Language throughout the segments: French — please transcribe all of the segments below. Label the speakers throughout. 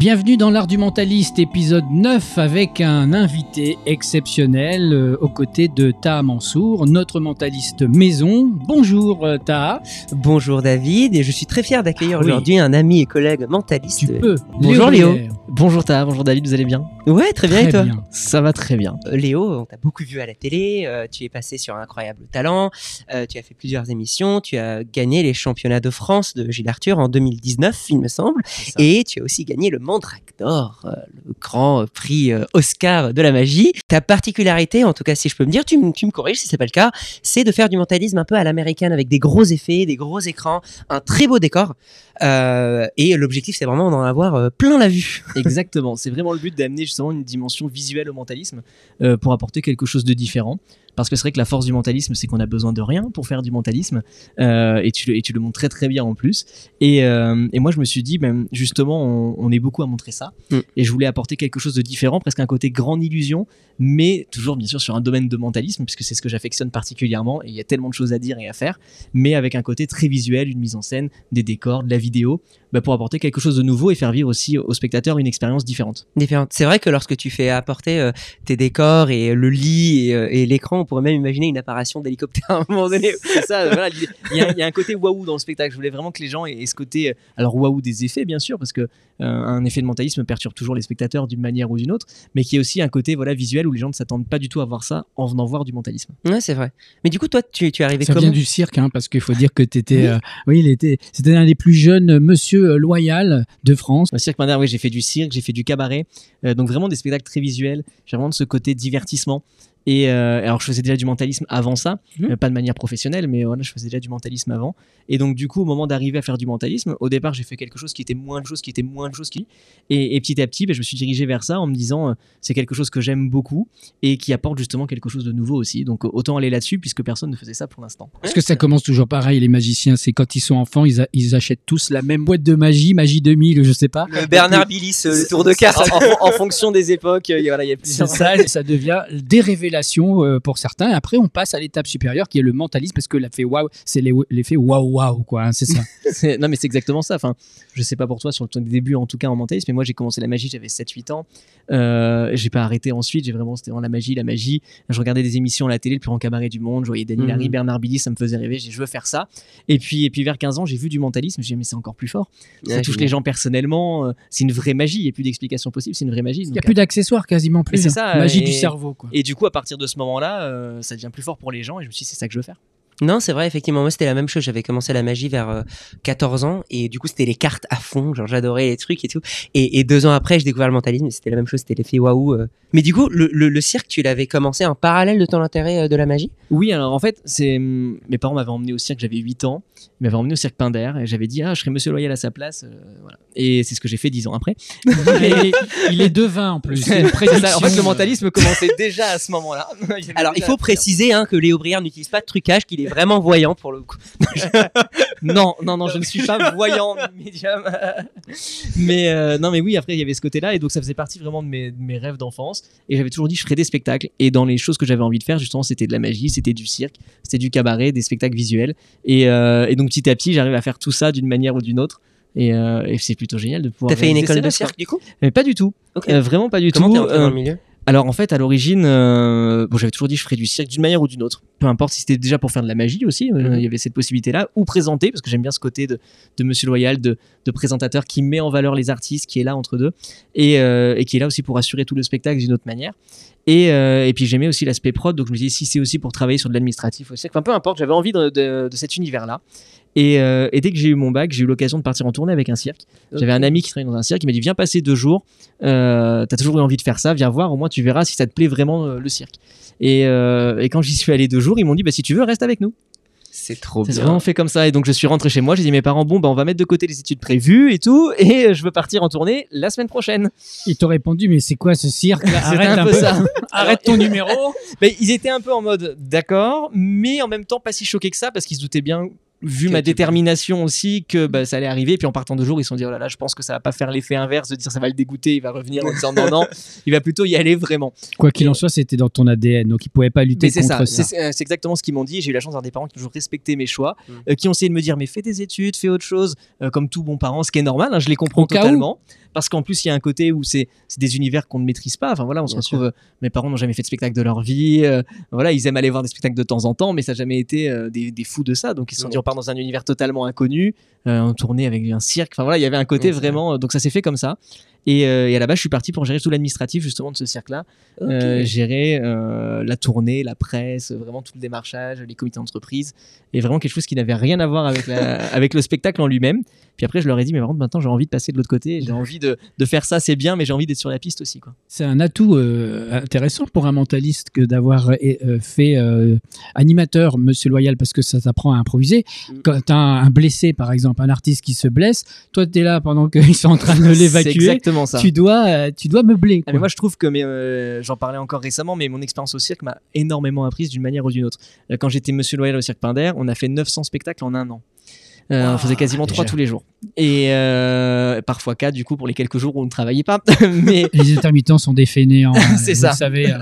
Speaker 1: Bienvenue dans l'art du mentaliste, épisode 9, avec un invité exceptionnel euh, aux côtés de Taha Mansour, notre mentaliste maison. Bonjour euh, Taha.
Speaker 2: Bonjour David, et je suis très fier d'accueillir
Speaker 1: Ah oui.
Speaker 2: aujourd'hui un ami et collègue mentaliste.
Speaker 1: Tu peux.
Speaker 3: Bonjour Léo. Bonjour Ta, bonjour David, vous allez bien?
Speaker 2: Ouais, très bien, et toi?
Speaker 1: bien.
Speaker 3: Ça va très bien.
Speaker 2: Euh, Léo, on t'a beaucoup vu à la télé, euh, tu es passé sur un incroyable talent, euh, tu as fait plusieurs émissions, tu as gagné les championnats de France de Gilles Arthur en 2019, il me semble, et tu as aussi gagné le Mandrake d'Or, euh, le grand prix euh, Oscar de la magie. Ta particularité, en tout cas si je peux me dire, tu, me- tu me corriges si c'est pas le cas, c'est de faire du mentalisme un peu à l'américaine avec des gros effets, des gros écrans, un très beau décor, euh, et l'objectif c'est vraiment d'en avoir plein la vue.
Speaker 3: Exactement, c'est vraiment le but d'amener justement une dimension visuelle au mentalisme pour apporter quelque chose de différent. Parce que c'est vrai que la force du mentalisme, c'est qu'on a besoin de rien pour faire du mentalisme, euh, et, tu le, et tu le montres très très bien en plus. Et, euh, et moi je me suis dit, ben, justement, on, on est beaucoup à montrer ça,
Speaker 2: Mm.
Speaker 3: et je voulais apporter quelque chose de différent, presque un côté grande illusion, mais toujours bien sûr sur un domaine de mentalisme, puisque c'est ce que j'affectionne particulièrement, et il y a tellement de choses à dire et à faire, mais avec un côté très visuel, une mise en scène, des décors, de la vidéo, bah, pour apporter quelque chose de nouveau et faire vivre aussi aux spectateurs une expérience différente.
Speaker 2: différentes. C'est vrai que lorsque tu fais apporter euh, tes décors et le lit et, euh, et l'écran, on pourrait même imaginer une apparition d'hélicoptère à un moment donné.
Speaker 3: C'est ça, voilà, il y, a, il y a un côté waouh dans le spectacle. Je voulais vraiment que les gens aient, aient ce côté, euh, alors waouh des effets bien sûr, parce que euh, un effet de mentalisme perturbe toujours les spectateurs d'une manière ou d'une autre, mais qui est aussi un côté voilà visuel où les gens ne s'attendent pas du tout à voir ça en venant voir du mentalisme.
Speaker 2: Ouais, c'est vrai. Mais du coup, toi, tu, tu es arrivé
Speaker 1: Ça
Speaker 2: comment
Speaker 1: vient du cirque, hein, parce qu'il faut dire que tu étais.
Speaker 2: Oui.
Speaker 1: euh, oui, il était. C'était un des plus jeunes euh, monsieur euh, loyal de France.
Speaker 3: Le cirque Pinder, oui, j'ai fait du cirque, j'ai fait du cabaret, euh, donc vraiment des spectacles très visuels. J'ai vraiment de ce côté divertissement. Et euh, alors, je faisais déjà du mentalisme avant ça,
Speaker 1: Mhm.
Speaker 3: euh, pas de manière professionnelle, mais voilà, je faisais déjà du mentalisme avant. Et donc, du coup, au moment d'arriver à faire du mentalisme, au départ, j'ai fait quelque chose qui était moins de choses, qui était moins de choses qui. Et, et petit à petit, ben, je me suis dirigé vers ça en me disant, euh, c'est quelque chose que j'aime beaucoup et qui apporte justement quelque chose de nouveau aussi. Donc, autant aller là-dessus puisque personne ne faisait ça pour l'instant.
Speaker 1: Parce que ça commence toujours pareil, les magiciens. C'est quand ils sont enfants, ils, a- ils achètent tous la même boîte de magie, magie 2000, je sais pas.
Speaker 2: Le Bernard Billis, le tour de carte.
Speaker 3: en, en fonction des époques, euh, voilà, il y a
Speaker 1: C'est
Speaker 3: plusieurs.
Speaker 1: ça, et ça devient des révélations euh, pour certains. Après, on passe à l'étape supérieure qui est le mentalisme, parce que l'effet waouh, c'est l'effet waouh waouh, quoi. hein, c'est ça.
Speaker 3: Non mais c'est exactement ça. Enfin, je sais pas pour toi sur ton début en tout cas en mentalisme, mais moi j'ai commencé la magie, j'avais 7-8 ans. Euh, j'ai pas arrêté ensuite, j'ai vraiment c'était vraiment la magie, la magie. Je regardais des émissions à la télé, le plus grand cabaret du monde, je voyais Daniel. Harry, Bernard Billy, ça me faisait rêver, j'ai je veux faire ça. Et puis et puis vers 15 ans, j'ai vu du mentalisme, j'ai dit mais c'est encore plus fort. Ça
Speaker 2: Ouais,
Speaker 3: touche les gens personnellement, euh, c'est une vraie magie, il n'y a plus d'explication possible, c'est une vraie magie.
Speaker 1: Il n'y a plus d'accessoires quasiment plus.
Speaker 3: C'est
Speaker 1: hein.
Speaker 3: ça,
Speaker 1: magie
Speaker 3: et-
Speaker 1: du cerveau, quoi.
Speaker 3: Et du coup, à partir de ce moment-là, euh, ça devient plus fort pour les gens et je me suis dit, c'est ça que je veux faire.
Speaker 2: Non, c'est vrai, effectivement. Moi, c'était la même chose. J'avais commencé la magie vers euh, 14 ans et du coup, c'était les cartes à fond. Genre, j'adorais les trucs et tout. Et, et deux ans après, j'ai découvert le mentalisme. et C'était la même chose. C'était l'effet waouh. euh. Mais du coup, le, le, le cirque, tu l'avais commencé en parallèle de ton intérêt euh, de la magie?
Speaker 3: Oui, alors en fait, c'est hum, mes parents m'avaient emmené au cirque, j'avais 8 ans, ils m'avaient emmené au cirque Pinder et j'avais dit ah, je serais monsieur Loyal à sa place euh, voilà. Et c'est ce que j'ai fait 10 ans après.
Speaker 1: il, est, il est devin en plus.
Speaker 3: Ça, en fait, le mentalisme commençait déjà à ce moment-là.
Speaker 2: Alors, il faut préciser hein, que Léo Brière n'utilise pas de trucage, qu'il est vraiment voyant pour le coup.
Speaker 3: Non, non, non, je ne suis pas voyant médium. mais euh, non, mais oui, après il y avait ce côté-là et donc ça faisait partie vraiment de mes, de mes rêves d'enfance et j'avais toujours dit je ferais des spectacles et dans les choses que j'avais envie de faire justement c'était de la magie, c'était du cirque, c'était du cabaret, des spectacles visuels et, euh, et donc petit à petit j'arrive à faire tout ça d'une manière ou d'une autre et, euh, et c'est plutôt génial de pouvoir.
Speaker 2: T'as fait une école de cirque du coup?
Speaker 3: Mais pas du tout, vraiment pas du
Speaker 2: Comment
Speaker 3: tout.
Speaker 2: t'es dans le milieu?
Speaker 3: Alors en fait, à l'origine, euh, bon, j'avais toujours dit je ferais du cirque d'une manière ou d'une autre. Peu importe si c'était déjà pour faire de la magie aussi, euh,
Speaker 2: Mhm.
Speaker 3: il y avait cette possibilité-là, ou présenter, parce que j'aime bien ce côté de, de Monsieur Loyal, de, de présentateur qui met en valeur les artistes, qui est là entre deux, et, euh, et qui est là aussi pour assurer tout le spectacle d'une autre manière. Et, euh, et puis j'aimais aussi l'aspect prod, donc je me disais si c'est aussi pour travailler sur de l'administratif aussi, enfin peu importe, j'avais envie de, de- de cet univers-là. Et, euh, et dès que j'ai eu mon bac, j'ai eu l'occasion de partir en tournée avec un cirque. J'avais un ami qui travaillait dans un cirque, il m'a dit viens passer deux jours, euh, t'as toujours eu envie de faire ça, viens voir, au moins tu verras si ça te plaît vraiment euh, le cirque. Et, et quand j'y suis allé deux jours, ils m'ont dit bah si tu veux reste avec nous.
Speaker 2: C'est trop
Speaker 3: C'est
Speaker 2: bien.
Speaker 3: vraiment fait comme ça. Et donc je suis rentré chez moi, j'ai dit à mes parents bon bah on va mettre de côté les études prévues et tout, et euh, je veux partir en tournée la semaine prochaine.
Speaker 1: Ils t'ont répondu, mais c'est quoi ce cirque Arrête
Speaker 3: un
Speaker 1: un
Speaker 3: peu
Speaker 1: peu
Speaker 3: ça.
Speaker 1: Arrête ton numéro.
Speaker 3: Mais ils étaient un peu en mode d'accord, mais en même temps pas si choqués que ça parce qu'ils se doutaient bien vu ma détermination aussi que bah, ça allait arriver. Puis en partant de jour, ils se sont dit oh là là, je pense que ça va pas faire l'effet inverse de dire ça va le dégoûter, il va revenir en disant non non, il va plutôt y aller vraiment.
Speaker 1: Quoi qu'il en soit, c'était dans ton ADN, donc il pouvait pas lutter contre
Speaker 3: ça,
Speaker 1: ça.
Speaker 3: c'est euh, c'est exactement ce qu'ils m'ont dit. J'ai eu la chance d'avoir des parents qui ont toujours respecté mes choix,
Speaker 2: Mm.
Speaker 3: euh, qui ont essayé de me dire mais fais des études, fais autre chose, euh, comme tout bon parent, ce qui est normal. hein, je les comprends
Speaker 1: Au
Speaker 3: totalement. Parce qu'en plus, il y a un côté où c'est c'est des univers qu'on ne maîtrise pas. Enfin voilà, on se retrouve. euh, mes parents n'ont jamais fait de spectacle de leur vie. voilà, ils aiment aller voir des spectacles de temps en temps, mais ça n'a jamais été des, des fous de ça. Donc ils se sont dit part dans un univers totalement inconnu, euh, on tournait avec un cirque. Enfin voilà, il y avait un côté vraiment. euh, donc ça s'est fait comme ça. Et, euh, et à la base, je suis parti pour gérer tout l'administratif justement de ce cirque-là.
Speaker 2: Ok.
Speaker 3: Euh, gérer euh, la tournée, la presse, vraiment tout le démarchage, les comités d'entreprise, et vraiment quelque chose qui n'avait rien à voir avec, la- avec le spectacle en lui-même. Puis après, je leur ai dit, mais contre, maintenant, j'ai envie de passer de l'autre côté, j'ai envie de, de faire ça, c'est bien, mais j'ai envie d'être sur la piste aussi. Quoi.
Speaker 1: C'est un atout euh, intéressant pour un mentaliste que d'avoir euh, fait euh, animateur, Monsieur Loyal, parce que ça t'apprend à improviser.
Speaker 2: Mm.
Speaker 1: Quand tu as un blessé, par exemple, un artiste qui se blesse, toi, tu es là pendant qu'ils sont en train de l'évacuer.
Speaker 3: Exactement ça.
Speaker 1: Tu dois, euh, tu dois meubler.
Speaker 3: Ah, mais moi, je trouve que, mais euh, j'en parlais encore récemment, mais mon expérience au cirque m'a énormément apprise d'une manière ou d'une autre. Euh, Quand j'étais Monsieur Loyal au Cirque Pinder, on a fait 900 spectacles en un an. Euh, on faisait quasiment
Speaker 1: déjà.
Speaker 3: trois tous les jours. Et euh, parfois quatre, du coup, pour les quelques jours où on ne travaillait pas. mais
Speaker 1: Les intermittents sont des fainéants.
Speaker 3: C'est
Speaker 1: vous
Speaker 3: ça.
Speaker 1: le savez. euh.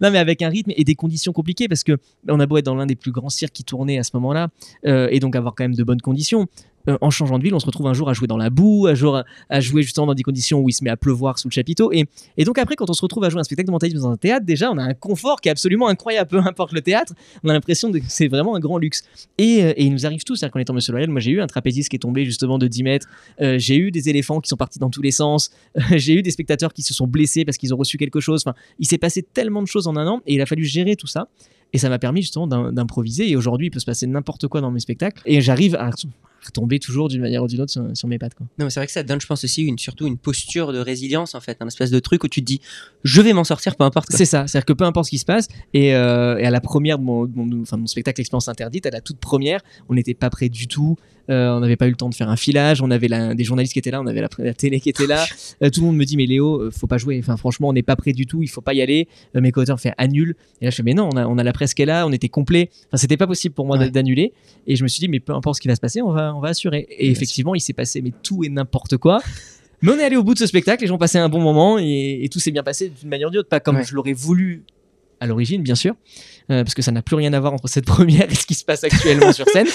Speaker 3: Non, mais avec un rythme et des conditions compliquées parce que on a beau être dans l'un des plus grands cirques qui tournait à ce moment-là euh, et donc avoir quand même de bonnes conditions. Euh, en changeant de ville, on se retrouve un jour à jouer dans la boue, un jour à, jouer justement dans des conditions où il se met à pleuvoir sous le chapiteau. Et, donc après, quand on se retrouve à jouer un spectacle de mentalisme dans un théâtre, déjà, on a un confort qui est absolument incroyable. Peu importe le théâtre, on a l'impression que c'est vraiment un grand luxe. Et, euh, et il nous arrive tout, c'est-à-dire qu'en étant Monsieur Loyal, moi j'ai eu un trapéziste qui est tombé justement de 10 mètres, euh, j'ai eu des éléphants qui sont partis dans tous les sens, j'ai eu des spectateurs qui se sont blessés parce qu'ils ont reçu quelque chose. Enfin, il s'est passé tellement de choses en un an et il a fallu gérer tout ça. Et ça m'a permis justement d'im- d'improviser. Et aujourd'hui, il peut se passer n'importe quoi dans mes spectacles. Et j'arrive à retomber toujours d'une manière ou d'une autre sur, sur mes pattes. Quoi.
Speaker 2: Non, mais c'est vrai que ça donne, je pense aussi, une, surtout une posture de résilience, en fait, un espèce de truc où tu te dis, je vais m'en sortir, peu importe.
Speaker 3: C'est ça. C'est-à-dire que peu importe ce qui se passe. Et, euh, et à la première de mon, de mon- enfin, de mon spectacle Expérience Interdite, à la toute première, on n'était pas prêt du tout. Euh, on n'avait pas eu le temps de faire un filage. On avait la- des journalistes qui étaient là. On avait la, la télé qui était là. Euh, tout le monde me dit, mais Léo, euh, faut pas jouer. Enfin, franchement, on n'est pas prêt du tout. Il faut pas y aller. Mes co-auteurs fait annule. Et là, je fais, mais non, on a, on a la presse qui est là. On était complet. Enfin, c'était pas possible pour moi
Speaker 2: Ouais.
Speaker 3: d'annuler. Et je me suis dit, mais peu importe ce qui va se passer, on va, on va assurer. Et effectivement, il s'est passé, mais tout et n'importe quoi. Mais on est allé au bout de ce spectacle, les gens passaient un bon moment et, et tout s'est bien passé d'une manière ou d'une autre. Pas comme
Speaker 2: Ouais.
Speaker 3: je l'aurais voulu à l'origine, bien sûr, euh, parce que ça n'a plus rien à voir entre cette première et ce qui se passe actuellement sur scène.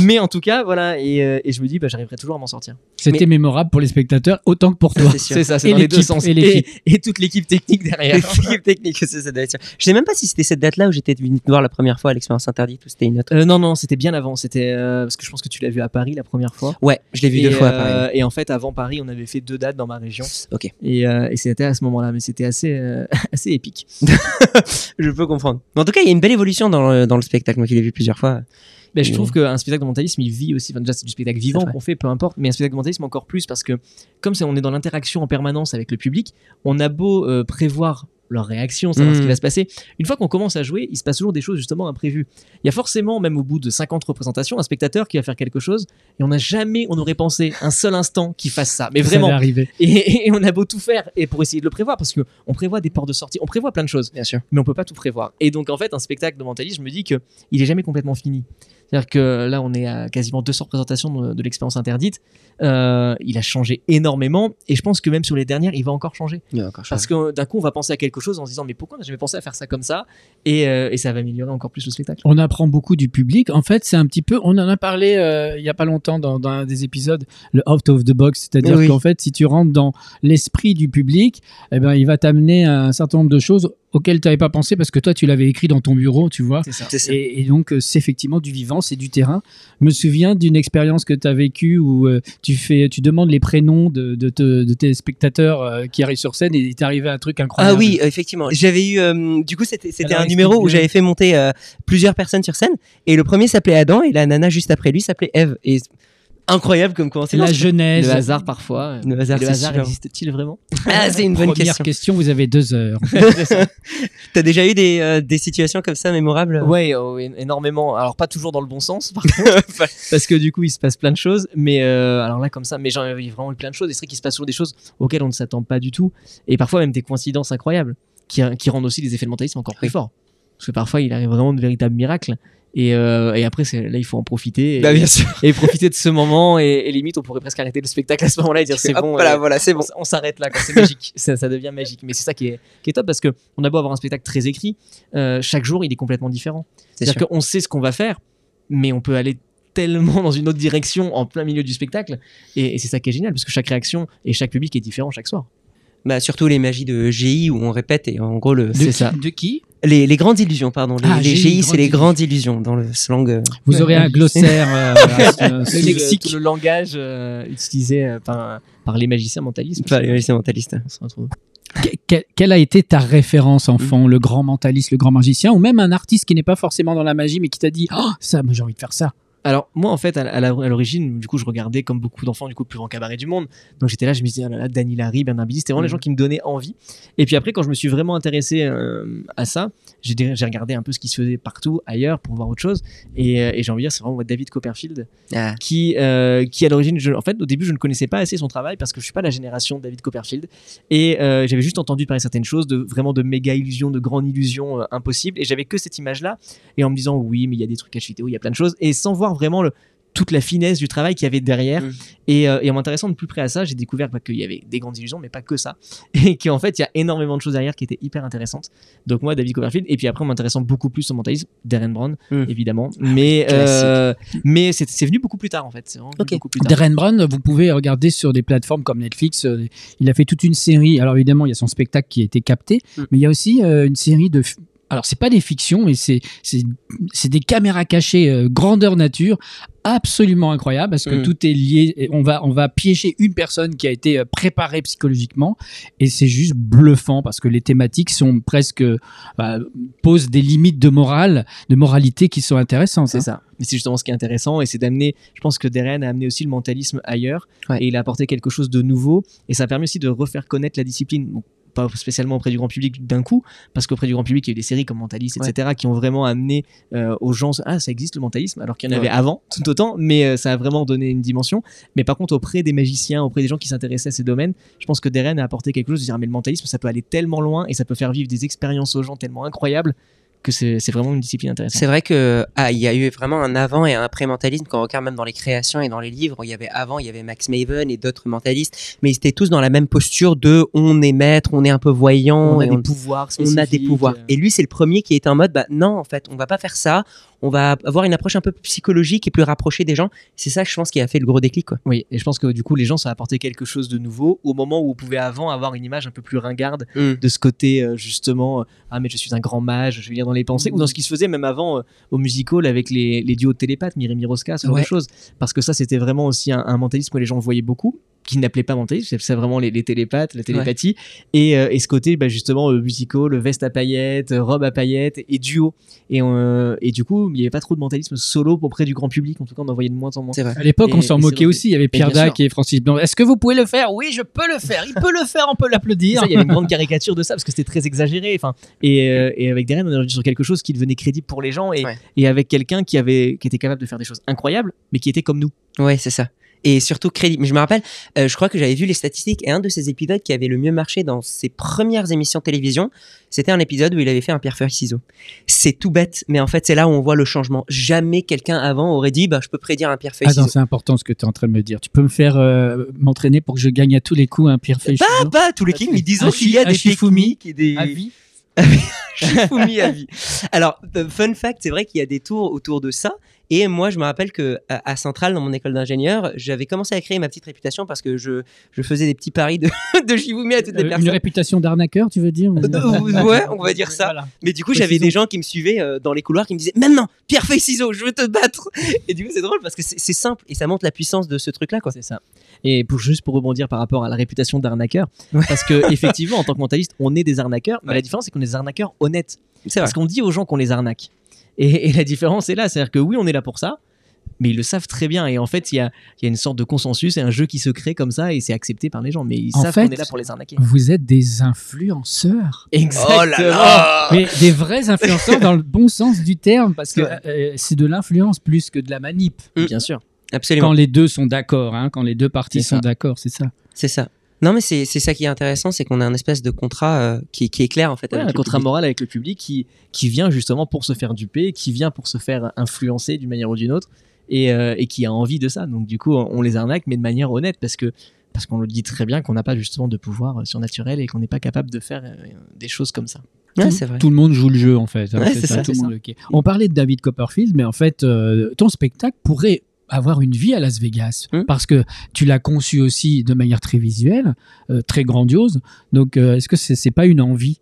Speaker 3: Mais en tout cas, voilà, et, euh, et je me dis, bah, j'arriverai toujours à m'en sortir.
Speaker 1: C'était mémorable pour les spectateurs autant que pour toi.
Speaker 2: C'est
Speaker 3: ça, c'est dans les deux sens.
Speaker 1: et
Speaker 3: Et, et toute l'équipe technique derrière.
Speaker 2: L'équipe technique, c'est ça. Je sais même pas si c'était cette date-là où j'étais venu te voir la première fois à l'expérience interdite ou c'était une autre.
Speaker 3: Euh, non, non, c'était bien avant. C'était parce que je pense que tu l'as vu à Paris la première fois.
Speaker 2: Ouais, je l'ai vu deux fois,
Speaker 3: euh,
Speaker 2: pareil.
Speaker 3: et en fait, avant Paris, on avait fait deux dates dans ma région.
Speaker 2: Ok.
Speaker 3: Et, c'était à ce moment-là, mais c'était assez, assez épique.
Speaker 2: Je peux comprendre. Mais en tout cas, il y a une belle évolution dans le, dans le spectacle. Moi qui l'ai vu plusieurs fois.
Speaker 3: Je trouve qu'un spectacle de mentalisme, il vit aussi. Enfin, déjà, c'est du spectacle vivant qu'on fait, peu importe. Mais un spectacle de mentalisme encore plus parce que, comme on est dans l'interaction en permanence avec le public, on a beau euh, prévoir leur réaction, savoir ce qui va se passer. Une fois qu'on commence à jouer, il se passe toujours des choses justement imprévues. Il y a forcément, même au bout de 50 représentations, un spectateur qui va faire quelque chose et on n'a jamais, on aurait pensé un seul instant qu'il fasse ça. Mais
Speaker 1: Ça
Speaker 3: vraiment.
Speaker 1: arriver.
Speaker 3: Et, et on a beau tout faire et pour essayer de le prévoir parce que on prévoit des portes de sortie, on prévoit plein de choses
Speaker 2: Bien sûr.
Speaker 3: mais on peut pas tout prévoir. Et donc en fait, un spectacle de mentalisme, je me dis que il est jamais complètement fini. C'est-à-dire que là, on est à quasiment 200 représentations de, de l'expérience interdite. Euh, il a changé énormément, et je pense que même sur les dernières, il va encore changer.
Speaker 2: Encore
Speaker 3: Parce que d'un coup, on va penser à quelque chose en se disant, mais pourquoi on n'a jamais pensé à faire ça comme ça? Et, euh, et ça va améliorer encore plus le spectacle.
Speaker 1: On apprend beaucoup du public. En fait, c'est un petit peu. On en a parlé euh, il y a pas longtemps dans, dans un des épisodes, le out of the box, c'est-à-dire
Speaker 2: Oui.
Speaker 1: qu'en fait, si tu rentres dans l'esprit du public, eh ben, il va t'amener à un certain nombre de choses auxquelles tu n'avais pas pensé parce que toi, tu l'avais écrit dans ton bureau, tu vois.
Speaker 3: C'est ça.
Speaker 1: Et, et donc, euh, c'est effectivement du vivant, c'est du terrain. Je me souviens d'une expérience que tu as vécue où euh, tu, fais, tu demandes les prénoms de, de, te- de tes spectateurs euh, qui arrivent sur scène et il t'est arrivé un truc
Speaker 2: Ah
Speaker 1: incroyable.
Speaker 2: oui, euh, effectivement. J'avais eu, euh, du coup, c'était un numéro où j'avais fait monter euh, plusieurs personnes sur scène. Et le premier s'appelait Adam et la nana juste après lui s'appelait Eve. Et incroyable comme commencer.
Speaker 1: La genèse.
Speaker 3: Le hasard parfois.
Speaker 2: Le hasard,
Speaker 3: le hasard existe-t-il vraiment?
Speaker 2: Ah, c'est une bonne
Speaker 1: Première
Speaker 2: question.
Speaker 1: question. vous avez deux heures.
Speaker 2: T'as déjà eu des, euh, des situations comme ça mémorables?
Speaker 3: Ouais, oh, é- énormément. Alors pas toujours dans le bon sens, par contre, parce que du coup il se passe plein de choses. Mais euh, alors là comme ça, mais j'en ai vraiment eu plein de choses. Et c'est vrai qu'il se passe toujours des choses auxquelles on ne s'attend pas du tout, et parfois même des coïncidences incroyables qui, qui rendent aussi les effets de mentalisme encore plus
Speaker 2: Oui.
Speaker 3: forts. Parce que parfois il arrive vraiment de véritables miracles. Et, euh, et après, là, il faut en profiter. Et,
Speaker 2: Bah, bien sûr.
Speaker 3: et profiter de ce moment. Et, et limite, on pourrait presque arrêter le spectacle à ce moment-là et dire c'est bon.
Speaker 2: voilà,
Speaker 3: euh,
Speaker 2: voilà, c'est bon.
Speaker 3: on s'arrête là, c'est magique, ça, ça devient magique. Mais c'est ça qui est, qui est top parce que on a beau avoir un spectacle très écrit, euh, chaque jour il est complètement différent.
Speaker 2: C'est
Speaker 3: C'est-à-dire qu'on sait ce qu'on va faire, mais on peut aller tellement dans une autre direction en plein milieu du spectacle. Et c'est ça qui est génial parce que chaque réaction et chaque public est différent chaque soir.
Speaker 2: Bah, surtout les magies de GI où on répète et en gros le.
Speaker 1: De
Speaker 3: C'est
Speaker 1: qui-
Speaker 3: ça.
Speaker 1: De qui
Speaker 2: Les, les grandes illusions, pardon. Les,
Speaker 1: Ah,
Speaker 2: les
Speaker 1: GI,
Speaker 2: c'est les
Speaker 1: grandes
Speaker 2: illusions dans le slang. euh.
Speaker 1: Vous aurez un glossaire euh, euh,
Speaker 3: le-
Speaker 1: lexique.
Speaker 3: tout le langage euh, utilisé euh, par, par les magiciens mentalistes.
Speaker 2: Enfin, les magiciens mentalistes.
Speaker 3: On se retrouve.
Speaker 1: Que- que- quelle a été ta référence enfant, le grand mentaliste, le grand magicien, ou même un artiste qui n'est pas forcément dans la magie, mais qui t'a dit oh, ça, moi j'ai envie de faire ça.
Speaker 3: Alors moi en fait à, l'origine du coup je regardais comme beaucoup d'enfants du coup le plus grand cabaret du monde. Donc j'étais là je me disais oh là là Dany Larry Bernard Billy c'était vraiment les
Speaker 2: Mhm.
Speaker 3: gens qui me donnaient envie. Et puis après quand je me suis vraiment intéressé euh, à ça j'ai dé- j'ai regardé un peu ce qui se faisait partout ailleurs pour voir autre chose. Et, euh, et j'ai envie de dire c'est vraiment David Copperfield
Speaker 2: Ah.
Speaker 3: qui euh, qui à l'origine en fait au début je ne connaissais pas assez son travail parce que je suis pas la génération de David Copperfield. Et euh, j'avais juste entendu parler certaines choses de vraiment de méga illusions de grandes illusions impossibles. Et j'avais que cette image là et en me disant oui mais il y a des trucs à chuter il y a plein de choses. Et sans voir vraiment le toute la finesse du travail qu'il y avait derrière.
Speaker 2: Mm.
Speaker 3: Et, euh, et en m'intéressant de plus près à ça, j'ai découvert bah, qu'il y avait des grandes illusions, mais pas que ça. Et qu'en fait, il y a énormément de choses derrière qui étaient hyper intéressantes. Donc moi, David Copperfield, et puis après, en m'intéressant beaucoup plus au mentalisme, Darren Brown,
Speaker 2: Mm.
Speaker 3: évidemment. Mais, euh, mais c'est c'est venu beaucoup plus tard, en fait. C'est vraiment venu
Speaker 2: Ok.
Speaker 3: beaucoup plus tard.
Speaker 1: Darren Brown, vous pouvez regarder sur des plateformes comme Netflix. euh, il a fait toute une série. Alors évidemment, il y a son spectacle qui a été capté,
Speaker 2: Mm.
Speaker 1: mais il y a aussi euh, une série de. Alors c'est pas des fictions, mais c'est c'est des caméras cachées euh, grandeur nature absolument incroyable parce que
Speaker 2: Mm.
Speaker 1: tout est lié. Et On va on va piéger une personne qui a été euh, préparée psychologiquement et c'est juste bluffant parce que les thématiques sont presque bah, posent des limites de morale, de moralité qui sont intéressantes.
Speaker 3: C'est
Speaker 1: hein.
Speaker 3: ça. Mais c'est justement ce qui est intéressant et c'est d'amener. Je pense que Darren a amené aussi le mentalisme ailleurs
Speaker 2: Ouais.
Speaker 3: et il a apporté quelque chose de nouveau et ça a permis aussi de refaire connaître la discipline. Bon, pas spécialement auprès du grand public d'un coup, parce qu'auprès du grand public, il y a eu des séries comme Mentalist, etc., qui ont vraiment amené euh, aux gens ah ça existe le mentalisme, alors qu'il y en avait
Speaker 2: Ouais.
Speaker 3: avant tout autant, mais euh, ça a vraiment donné une dimension. Mais par contre, auprès des magiciens, auprès des gens qui s'intéressaient à ces domaines, je pense que Darren a apporté quelque chose de dire mais le mentalisme, ça peut aller tellement loin et ça peut faire vivre des expériences aux gens tellement incroyables que c'est vraiment une discipline intéressante.
Speaker 2: C'est vrai que ah, il y a eu vraiment un avant et un après mentalisme quand on regarde même dans les créations et dans les livres. Il y avait avant, il y avait Max Maven et d'autres mentalistes, mais ils étaient tous dans la même posture de on est maître, on est un peu voyant,
Speaker 3: on a
Speaker 2: et
Speaker 3: des
Speaker 2: on,
Speaker 3: pouvoirs
Speaker 2: on a des pouvoirs.
Speaker 3: euh.
Speaker 2: Et lui, c'est le premier qui est en mode bah non, en fait, on va pas faire ça. On va avoir une approche un peu plus psychologique et plus rapprochée des gens. C'est ça, je pense, qui a fait le gros déclic. Quoi.
Speaker 3: Oui, et je pense que du coup, les gens, ça a apporté quelque chose de nouveau au moment où on pouvait avant avoir une image un peu plus ringarde
Speaker 2: Mm.
Speaker 3: de ce côté, euh, justement, euh, ah, mais je suis un grand mage, je vais lire dans les pensées, ou dans ce qui se faisait même avant euh, au musical avec les, les duos de télépathes, Mireille Miroska, ce genre
Speaker 1: Ouais.
Speaker 3: de choses. Parce que ça, c'était vraiment aussi un, un mentalisme que les gens voyaient beaucoup qui n'appelait pas mentalisme, c'est- c'est vraiment les, les télépathes, la télépathie, et, euh, et ce côté bah, justement euh, musical, veste à paillettes, euh, robe à paillettes et duo. Et, euh, et du coup, il n'y avait pas trop de mentalisme solo auprès du grand public, en tout cas on en voyait de moins en moins.
Speaker 2: Vrai.
Speaker 1: À l'époque, on s'en moquait aussi. Il y avait Pierre Dac et Francis Blanc. Est-ce que vous pouvez le faire? Oui, je peux le faire. Il peut le faire, on peut l'applaudir.
Speaker 3: il y avait une grande caricature de ça parce que c'était très exagéré. Enfin, et, euh, et avec Darren, on est revenu sur quelque chose qui devenait crédible pour les gens et,
Speaker 2: Ouais.
Speaker 3: et avec quelqu'un qui avait, qui était capable de faire des choses incroyables, mais qui était comme nous.
Speaker 2: Ouais, c'est ça. Et surtout crédible. Mais je me rappelle, euh, je crois que j'avais vu les statistiques et un de ces épisodes qui avait le mieux marché dans ses premières émissions de télévision, c'était un épisode où il avait fait un pierre feuille ciseaux. C'est tout bête, mais en fait c'est là où on voit le changement. Jamais quelqu'un avant aurait dit bah je peux prédire un pierre feuille
Speaker 1: Attends,
Speaker 2: ciseaux.
Speaker 1: c'est important ce que tu es en train de me dire. Tu peux me faire euh, m'entraîner pour que je gagne à tous les coups un pire feuille
Speaker 2: Pas
Speaker 1: ciseaux
Speaker 2: pas tous les kings, mais disons qu'il y a des techniques et des
Speaker 1: à vie
Speaker 2: Shifumi à vie. Alors fun fact, c'est vrai qu'il y a des tours autour de ça. Et moi, je me rappelle que à à Centrale, dans mon école d'ingénieur, j'avais commencé à créer ma petite réputation parce que je, je faisais des petits paris de, de Shifumi à toutes les
Speaker 1: Euh, Une
Speaker 2: personnes.
Speaker 1: réputation d'arnaqueur, tu veux dire
Speaker 2: ouais, on va dire ça.
Speaker 1: Voilà.
Speaker 2: Mais du coup, j'avais des gens qui me suivaient euh, dans les couloirs qui me disaient Maintenant, pierre, feuille, ciseaux, je veux te battre. Et du coup, c'est drôle parce que c'est simple et ça montre la puissance de ce truc-là. quoi.
Speaker 3: C'est ça. Et pour juste pour rebondir par rapport à la réputation d'arnaqueur,
Speaker 2: Ouais.
Speaker 3: parce que effectivement, en tant que mentaliste, on est des arnaqueurs, mais
Speaker 2: Ouais.
Speaker 3: la différence c'est qu'on est des arnaqueurs honnêtes. Parce qu'on dit aux gens qu'on les arnaque. Et, et la différence est là, c'est-à-dire que oui, on est là pour ça, mais ils le savent très bien. Et en fait, il y a, il y a une sorte de consensus et un jeu qui se crée comme ça, et c'est accepté par les gens. Mais ils
Speaker 1: En
Speaker 3: savent
Speaker 1: fait,
Speaker 3: qu'on est là pour les arnaquer.
Speaker 1: Vous êtes des influenceurs.
Speaker 3: Exactement.
Speaker 2: Oh là là
Speaker 1: Mais des vrais influenceurs dans le bon sens du terme, parce que
Speaker 2: Ouais.
Speaker 1: euh, c'est de l'influence plus que de la manip.
Speaker 3: Bien sûr.
Speaker 2: Absolument.
Speaker 1: Quand les deux sont d'accord, hein, quand les deux parties sont d'accord, c'est ça.
Speaker 2: C'est ça. Non, mais c'est c'est ça qui est intéressant, c'est qu'on a un espèce de contrat euh, qui, qui est clair en fait.
Speaker 3: Ouais,
Speaker 2: avec
Speaker 3: un
Speaker 2: le
Speaker 3: contrat
Speaker 2: public.
Speaker 3: moral avec le public qui, qui vient justement pour se faire duper, qui vient pour se faire influencer d'une manière ou d'une autre et, euh, et qui a envie de ça. Donc du coup, on les arnaque, mais de manière honnête parce que parce qu'on le dit très bien qu'on n'a pas justement de pouvoir surnaturel et qu'on n'est pas capable de faire euh, des choses comme ça.
Speaker 2: Ouais,
Speaker 1: tout,
Speaker 2: c'est vrai.
Speaker 1: tout le monde joue le jeu en fait. hein,
Speaker 2: Ouais, c'est ça,
Speaker 1: tout le
Speaker 3: c'est
Speaker 1: monde, ok. On parlait de David Copperfield, mais en fait, euh, ton spectacle pourrait avoir une vie à Las Vegas
Speaker 2: Hmm.
Speaker 1: parce que tu l'as conçu aussi de manière très visuelle, euh, très grandiose. Donc, euh, est-ce que c'est c'est pas une envie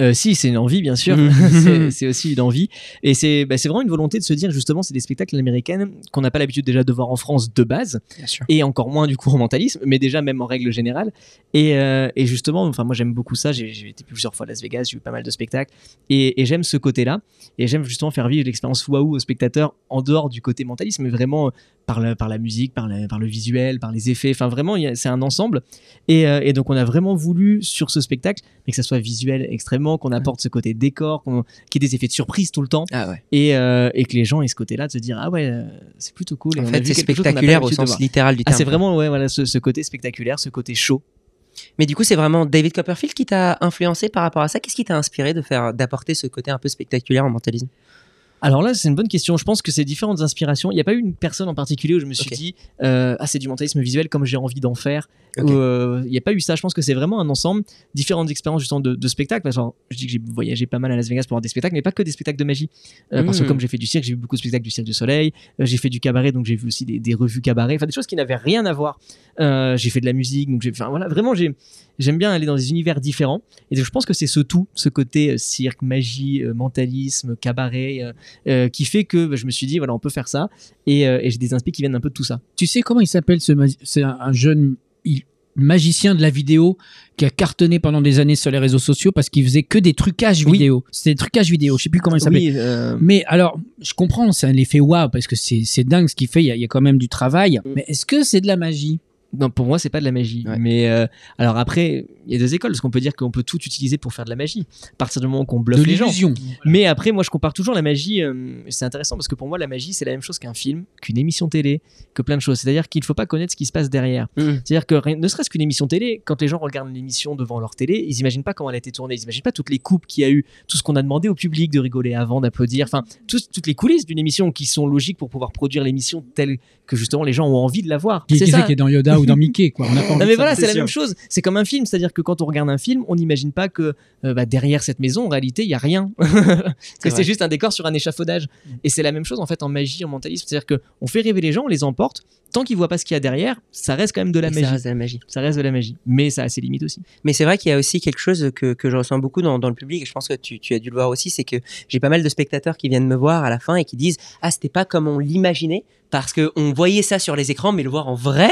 Speaker 3: Euh, si, c'est une envie, bien sûr.
Speaker 2: Mhm.
Speaker 3: c'est aussi une envie. Et c'est bah, vraiment une volonté de se dire, justement, c'est des spectacles américains qu'on n'a pas l'habitude déjà de voir en France de base,
Speaker 2: Bien sûr.
Speaker 3: et encore moins du coup en mentalisme, mais déjà même en règle générale. Et, euh, et justement, enfin, moi j'aime beaucoup ça. J'ai été plusieurs fois à Las Vegas, j'ai eu pas mal de spectacles, et, et j'aime ce côté-là. Et j'aime justement faire vivre l'expérience waouh aux spectateurs en dehors du côté mentalisme, mais vraiment par la, par la musique, par, la- par le visuel, par les effets. Enfin, vraiment, c'est un ensemble. Et, euh, et donc, on a vraiment voulu sur ce spectacle, mais que ça soit visuel extrêmement, qu'on apporte ce côté décor, qu'il y ait des effets de surprise tout le temps,
Speaker 2: Ah ouais.
Speaker 3: et, euh, et que les gens aient ce côté-là de se dire ah ouais, euh, c'est plutôt cool. Et
Speaker 2: En fait, c'est spectaculaire au sens littéral du
Speaker 3: Ah,
Speaker 2: terme.
Speaker 3: c'est vraiment ouais, voilà, ce, ce côté spectaculaire, ce côté chaud.
Speaker 2: Mais du coup, c'est vraiment David Copperfield qui t'a influencé par rapport à ça. Qu'est-ce qui t'a inspiré de faire, d'apporter ce côté un peu spectaculaire en mentalisme?
Speaker 3: Alors là, c'est une bonne question. Je pense que c'est différentes inspirations. Il n'y a pas eu une personne en particulier où je me suis dit euh, ah c'est du mentalisme visuel comme j'ai envie d'en faire. Euh, Il n'y a pas eu ça. Je pense que c'est vraiment un ensemble, différentes expériences justement de, de spectacles. Je dis que j'ai voyagé pas mal à Las Vegas pour voir des spectacles, mais pas que des spectacles de magie. Euh, Parce que
Speaker 2: Mm.
Speaker 3: comme j'ai fait du cirque, j'ai vu beaucoup de spectacles du Cirque du Soleil. Euh, j'ai fait du cabaret, donc j'ai vu aussi des, des revues cabaret. Enfin des choses qui n'avaient rien à voir. J'ai fait de la musique, donc j'ai. Enfin voilà, vraiment j'ai. J'aime bien aller dans des univers différents. Et donc, je pense que c'est ce tout, ce côté cirque, magie, mentalisme, cabaret, qui fait que bah, je me suis dit, voilà, on peut faire ça. Et, et j'ai des inspirations qui viennent un peu de tout ça.
Speaker 1: Tu sais comment il s'appelle ce C'est un, un jeune il- magicien de la vidéo qui a cartonné pendant des années sur les réseaux sociaux parce qu'il faisait que des trucages
Speaker 3: Oui.
Speaker 1: vidéo. C'était des trucages vidéo. Je sais plus comment il s'appelle.
Speaker 3: Oui, euh,
Speaker 1: Mais alors, je comprends, c'est un effet waouh parce que c'est c'est dingue ce qu'il fait. Il y, a, il y a quand même du travail. Mais est-ce que c'est de la magie?
Speaker 3: Non, pour moi, c'est pas de la magie.
Speaker 2: Ouais.
Speaker 3: Mais euh, alors après, il y a deux écoles, parce qu'on peut dire qu'on peut tout utiliser pour faire de la magie, à partir du moment qu'on
Speaker 1: De
Speaker 3: bluffe les gens. Mais après, moi, je compare toujours la magie. euh, c'est intéressant parce que pour moi, la magie, c'est la même chose qu'un film, qu'une émission télé, que plein de choses. C'est-à-dire qu'il ne faut pas connaître ce qui se passe derrière.
Speaker 2: Mm.
Speaker 3: C'est-à-dire que ne serait-ce qu'une émission télé, quand les gens regardent l'émission devant leur télé, ils imaginent pas comment elle a été tournée, ils imaginent pas toutes les coupes qu'il y a eu, tout ce qu'on a demandé au public de rigoler avant, d'applaudir, enfin, tout- toutes les coulisses d'une émission qui sont logiques pour pouvoir produire l'émission telle que justement les gens ont envie de la voir.
Speaker 1: Qui
Speaker 3: C'est ça.
Speaker 1: qu'il est dans Yoda ou dans Mickey, quoi. On n'a pas envie
Speaker 3: Non mais voilà, c'est la même chose. C'est comme un film, c'est-à-dire que quand on regarde un film, on n'imagine pas que euh, bah, derrière cette maison, en réalité, il y a rien. que c'est juste un décor sur un échafaudage. Et c'est la même chose en fait en magie, en mentalisme, c'est-à-dire que on fait rêver les gens, on les emporte. Tant qu'ils voient pas ce qu'il y a derrière, ça reste quand même de la
Speaker 2: Et
Speaker 3: magie.
Speaker 2: Ça reste de la magie.
Speaker 3: Ça reste de la magie, mais ça a ses limites aussi.
Speaker 2: Mais c'est vrai qu'il y a aussi quelque chose que, que je ressens beaucoup dans, dans le public, et je pense que tu, tu as dû le voir aussi, c'est que j'ai pas mal de spectateurs qui viennent me voir à la fin et qui disent Ah, c'était pas comme on l'imaginait, parce qu'on voyait ça sur les écrans, mais le voir en vrai,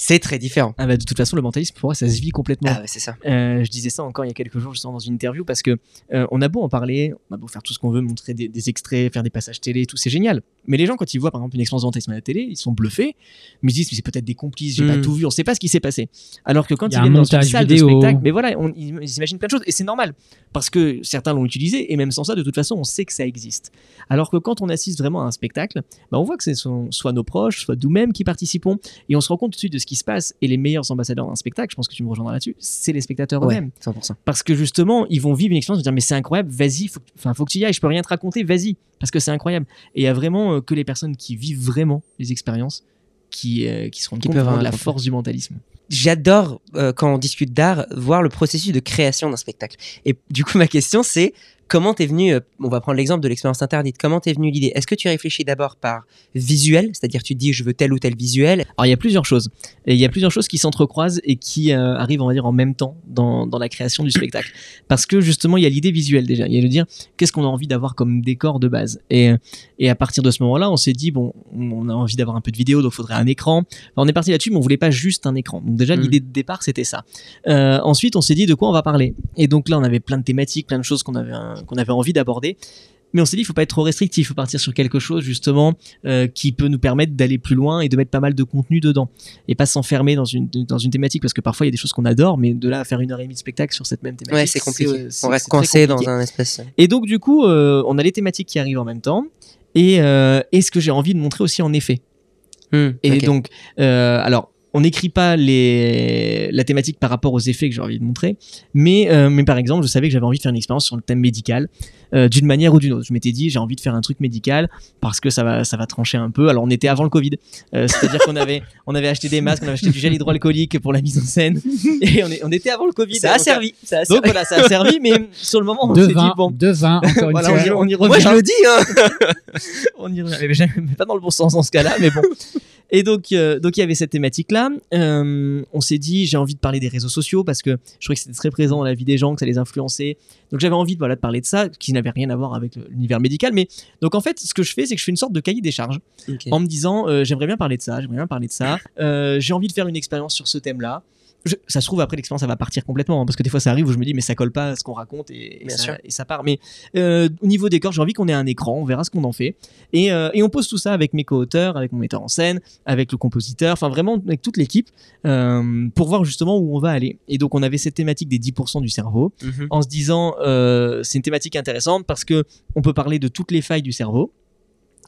Speaker 2: c'est très différent.
Speaker 3: Ah bah, de toute façon, le mentalisme, pour moi, ça se vit complètement.
Speaker 2: Ah ouais, c'est ça.
Speaker 3: Euh, je disais ça encore il y a quelques jours justement dans une interview parce que euh, on a beau en parler, on a beau faire tout ce qu'on veut, montrer des, des extraits, faire des passages télé, tout c'est génial. Mais les gens quand ils voient par exemple une expérience de mentalisme à la télé, ils sont bluffés, mais ils se disent mais c'est peut-être des complices, j'ai pas
Speaker 2: Mm.
Speaker 3: tout vu, on sait pas ce qui s'est passé. Alors que quand ils viennent dans une salle
Speaker 1: vidéo.
Speaker 3: de spectacle, mais voilà, on, ils, ils imaginent plein de choses et c'est normal parce que certains l'ont utilisé et même sans ça, de toute façon, on sait que ça existe. Alors que quand on assiste vraiment à un spectacle, bah, on voit que c'est son- soit nos proches, soit nous-mêmes qui participons et on se rend compte tout de suite de ce qui se passe et les meilleurs ambassadeurs d'un spectacle, je pense que tu me rejoindras là-dessus, c'est les spectateurs
Speaker 2: Ouais,
Speaker 3: eux-mêmes
Speaker 2: 100%.
Speaker 3: parce que justement ils vont vivre une expérience de dire mais c'est incroyable vas-y faut, faut que tu y ailles je peux rien te raconter vas-y parce que c'est incroyable et il y a vraiment euh, que les personnes qui vivent vraiment les expériences qui euh, qui se rendent
Speaker 2: Qui
Speaker 3: compte
Speaker 2: peuvent
Speaker 3: de la force du mentalisme
Speaker 2: J'adore, euh, quand on discute d'art, voir le processus de création d'un spectacle. Et du coup, ma question, c'est comment t'es venu, euh, on va prendre l'exemple de l'expérience interdite, comment t'es venu l'idée? Est-ce que tu réfléchis d'abord par visuel, c'est-à-dire tu te dis je veux tel ou tel visuel.
Speaker 3: Alors il y a plusieurs choses. Et il y a plusieurs choses qui s'entrecroisent et qui euh, arrivent on va dire en même temps dans, dans la création du spectacle. Parce que justement il y a l'idée visuelle déjà. Il y a le dire qu'est-ce qu'on a envie d'avoir comme décor de base? Et et à partir de ce moment-là on s'est dit bon on a envie d'avoir un peu de vidéo donc il faudrait un écran. Enfin, on est parti là-dessus mais on voulait pas juste un écran. Donc déjà
Speaker 2: Mm.
Speaker 3: l'idée de départ c'était ça. Euh, ensuite on s'est dit de quoi on va parler? Et donc là on avait plein de thématiques plein de choses qu'on avait qu'on avait envie d'aborder mais on s'est dit, il faut pas être trop restrictif, il faut partir sur quelque chose justement euh, qui peut nous permettre d'aller plus loin et de mettre pas mal de contenu dedans et pas s'enfermer dans une dans une thématique parce que parfois il y a des choses qu'on adore, mais de là à faire une heure et demie de spectacle sur cette même thématique,
Speaker 2: Ouais, c'est compliqué.
Speaker 3: euh,
Speaker 2: on reste coincé dans un espèce.
Speaker 3: Et donc du coup, euh, on a les thématiques qui arrivent en même temps et, euh, et ce que j'ai envie de montrer aussi en effet.
Speaker 2: Hmm,
Speaker 3: Et donc, euh, alors, on n'écrit pas les, la thématique par rapport aux effets que j'ai envie de montrer, mais, euh, mais par exemple, je savais que j'avais envie de faire une expérience sur le thème médical euh, d'une manière ou d'une autre. Je m'étais dit, j'ai envie de faire un truc médical parce que ça va, ça va trancher un peu. Alors, on était avant le Covid, Euh, c'est-à-dire qu'on avait, on avait acheté des masques, on avait acheté du gel hydroalcoolique pour la mise en scène, et on, est, on était avant le Covid.
Speaker 2: Ça a servi. Ça a
Speaker 3: Donc
Speaker 2: servi.
Speaker 3: voilà, ça a servi, mais sur le moment, on s'est dit, bon,
Speaker 1: de vin, encore une
Speaker 3: voilà,
Speaker 1: fois.
Speaker 3: on y, on y
Speaker 2: Moi,
Speaker 3: revient
Speaker 2: je le dis, hein.
Speaker 3: on y revient. Mais pas dans le bon sens dans ce cas-là, mais bon. Et donc, euh, donc il y avait cette thématique-là. Euh, on s'est dit, j'ai envie de parler des réseaux sociaux parce que je trouvais que c'était très présent dans la vie des gens, que ça les influençait. Donc j'avais envie de, voilà, de parler de ça, qui n'avait rien à voir avec l'univers médical. Mais donc en fait, ce que je fais, c'est que je fais une sorte de cahier des charges en me disant, euh, j'aimerais bien parler de ça, j'aimerais bien parler de ça. J'ai envie de faire une expérience sur ce thème-là. Je- ça se trouve après l'expérience ça va partir complètement hein, parce que des fois ça arrive où je me dis mais ça colle pas à ce qu'on raconte et, ça,
Speaker 2: sûr.
Speaker 3: et ça part mais euh, au niveau décor j'ai envie qu'on ait un écran on verra ce qu'on en fait et, euh, et on pose tout ça avec mes co-auteurs avec mon metteur en scène avec le compositeur enfin vraiment avec toute l'équipe euh, pour voir justement où on va aller et donc on avait cette thématique des 10% du cerveau
Speaker 2: Mhm.
Speaker 3: en se disant c'est une thématique intéressante parce que on peut parler de toutes les failles du cerveau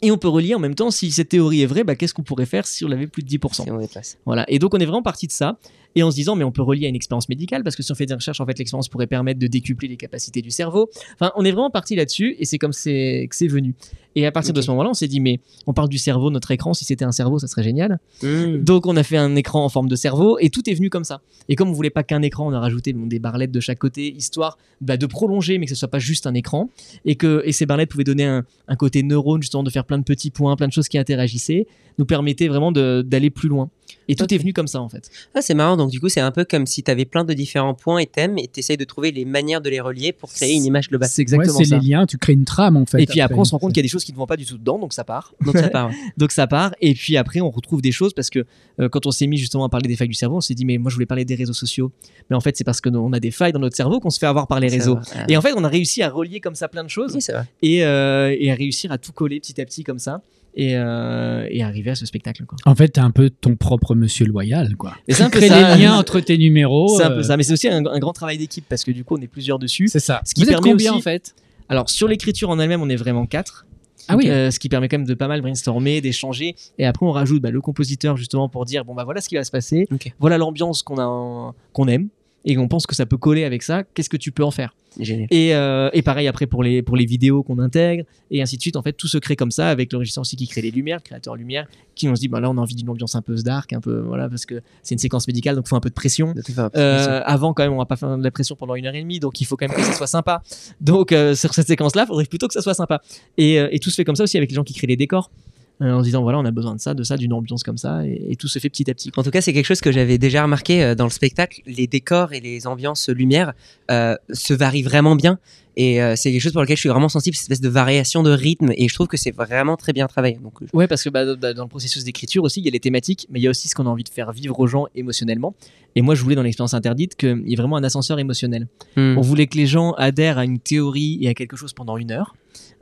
Speaker 3: et on peut relier en même temps si cette théorie est vraie bah, qu'est-ce qu'on pourrait faire si on avait plus de 10%
Speaker 2: Si on déplace.
Speaker 3: voilà. Et donc on est vraiment parti de ça et en se disant mais on peut relier à une expérience médicale parce que si on fait des recherches en fait l'expérience pourrait permettre de décupler les capacités du cerveau. Enfin on est vraiment parti là-dessus et c'est comme c'est que c'est venu. Et à partir de ce moment-là on s'est dit mais on parle du cerveau notre écran si c'était un cerveau ça serait génial.
Speaker 2: Mhm.
Speaker 3: Donc on a fait un écran en forme de cerveau et tout est venu comme ça. Et comme on voulait pas qu'un écran on a rajouté bon, des barlettes de chaque côté histoire bah, de prolonger mais que ce soit pas juste un écran et que et ces barlettes pouvaient donner un, un côté neurone justement de faire plein de petits points plein de choses qui interagissaient nous permettaient vraiment d'aller plus loin. Et tout est venu comme ça en fait.
Speaker 2: Ah, c'est marrant. Donc, du coup, c'est un peu comme si tu avais plein de différents points et thèmes et tu essayes de trouver les manières de les relier pour créer une image globale.
Speaker 3: C'est
Speaker 1: Ouais,
Speaker 3: exactement
Speaker 1: c'est
Speaker 3: ça.
Speaker 1: les liens, tu crées une trame en fait.
Speaker 3: Et puis après, on se rend compte qu'il y a des choses qui ne vont pas du tout dedans, donc ça part.
Speaker 2: Donc, ça part. ouais.
Speaker 3: Donc ça part. Et puis après, on retrouve des choses parce que euh, quand on s'est mis justement à parler des failles du cerveau, on s'est dit, mais moi je voulais parler des réseaux sociaux. Mais en fait, c'est parce qu'on a des failles dans notre cerveau qu'on se fait avoir par les réseaux.
Speaker 2: Ah.
Speaker 3: Et en fait, on a réussi à relier comme ça plein de choses
Speaker 2: Oui,
Speaker 3: et, euh, et à réussir à tout coller petit à petit comme ça et, euh, et arriver à ce spectacle. Quoi.
Speaker 1: En fait, t'es un peu ton propre monsieur loyal, quoi.
Speaker 3: Et c'est un peu ça.
Speaker 1: les liens entre tes numéros.
Speaker 3: C'est un
Speaker 1: euh,
Speaker 3: peu ça. Mais c'est aussi un, un grand travail d'équipe parce que du coup, on est plusieurs dessus.
Speaker 1: C'est ça.
Speaker 3: Ce qui
Speaker 1: Vous êtes
Speaker 3: permet
Speaker 1: combien
Speaker 3: aussi-
Speaker 1: en fait?
Speaker 3: Alors sur l'écriture en elle-même, on est vraiment quatre.
Speaker 1: Ah oui.
Speaker 3: Euh, ce qui permet quand même de pas mal brainstormer, d'échanger. Et après, on rajoute bah, le compositeur justement pour dire bon bah voilà ce qui va se passer, voilà l'ambiance qu'on a, qu'on aime et on pense que ça peut coller avec ça. Qu'est-ce que tu peux en faire
Speaker 2: Génial.
Speaker 3: et, euh, et pareil après pour les pour les vidéos qu'on intègre et ainsi de suite. En fait, tout se crée comme ça avec le régisseur aussi qui crée les lumières, le créateur lumière, qui on se dit bah là on a envie d'une ambiance un peu dark, un peu voilà parce que c'est une séquence médicale donc il faut un peu de pression.
Speaker 2: De.
Speaker 3: Euh, avant quand même on va pas faire de la pression pendant une heure et demie donc il faut quand même que ça soit sympa donc euh, sur cette séquence là il faudrait plutôt que ça soit sympa et, et tout se fait comme ça aussi avec les gens qui créent les décors en se disant voilà on a besoin de ça de ça d'une ambiance comme ça et, et tout se fait petit à petit
Speaker 2: En tout cas, c'est quelque chose que j'avais déjà remarqué euh, dans le spectacle. Les décors et les ambiances lumière euh, se varient vraiment bien. Et euh, c'est quelque chose pour lequel je suis vraiment sensible, cette espèce de variation de rythme. Et je trouve que c'est vraiment très bien travaillé. Donc, euh,
Speaker 3: ouais parce que bah, dans le processus d'écriture aussi il y a les thématiques mais il y a aussi ce qu'on a envie de faire vivre aux gens émotionnellement et moi je voulais dans l'expérience interdite qu'il y ait vraiment un ascenseur émotionnel
Speaker 2: hmm.
Speaker 3: On voulait que les gens adhèrent à une théorie et à quelque chose pendant une heure,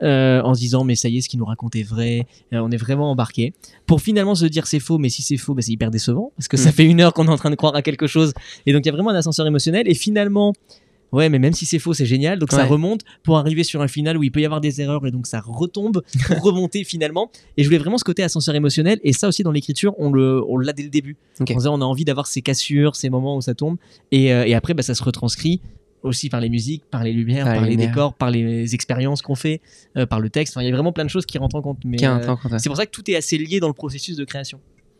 Speaker 3: euh, en se disant mais ça y est, ce qu'ils nous racontent est vrai, euh, on est vraiment embarqué. Pour finalement se dire c'est faux, mais si c'est faux, bah, c'est hyper décevant parce que ça
Speaker 2: Mm.
Speaker 3: fait une heure qu'on est en train de croire à quelque chose. Et donc il y a vraiment un ascenseur émotionnel. Et finalement, ouais, mais même si c'est faux, c'est génial. Donc ça remonte pour arriver sur un final où il peut y avoir des erreurs et donc ça retombe pour remonter finalement. Et je voulais vraiment ce côté ascenseur émotionnel. Et ça aussi dans l'écriture, on le, on l'a dès le début. On a envie d'avoir ces cassures, ces moments où ça tombe. Et, euh, et après, bah, ça se retranscrit aussi par les musiques, par les lumières,
Speaker 2: Par
Speaker 3: par,
Speaker 2: les lumières.
Speaker 3: décors, par les expériences qu'on fait, euh, par le texte. Enfin, il y a vraiment plein de choses qui rentrent en compte. Mais euh, c'est pour ça que tout est assez lié dans le processus de création.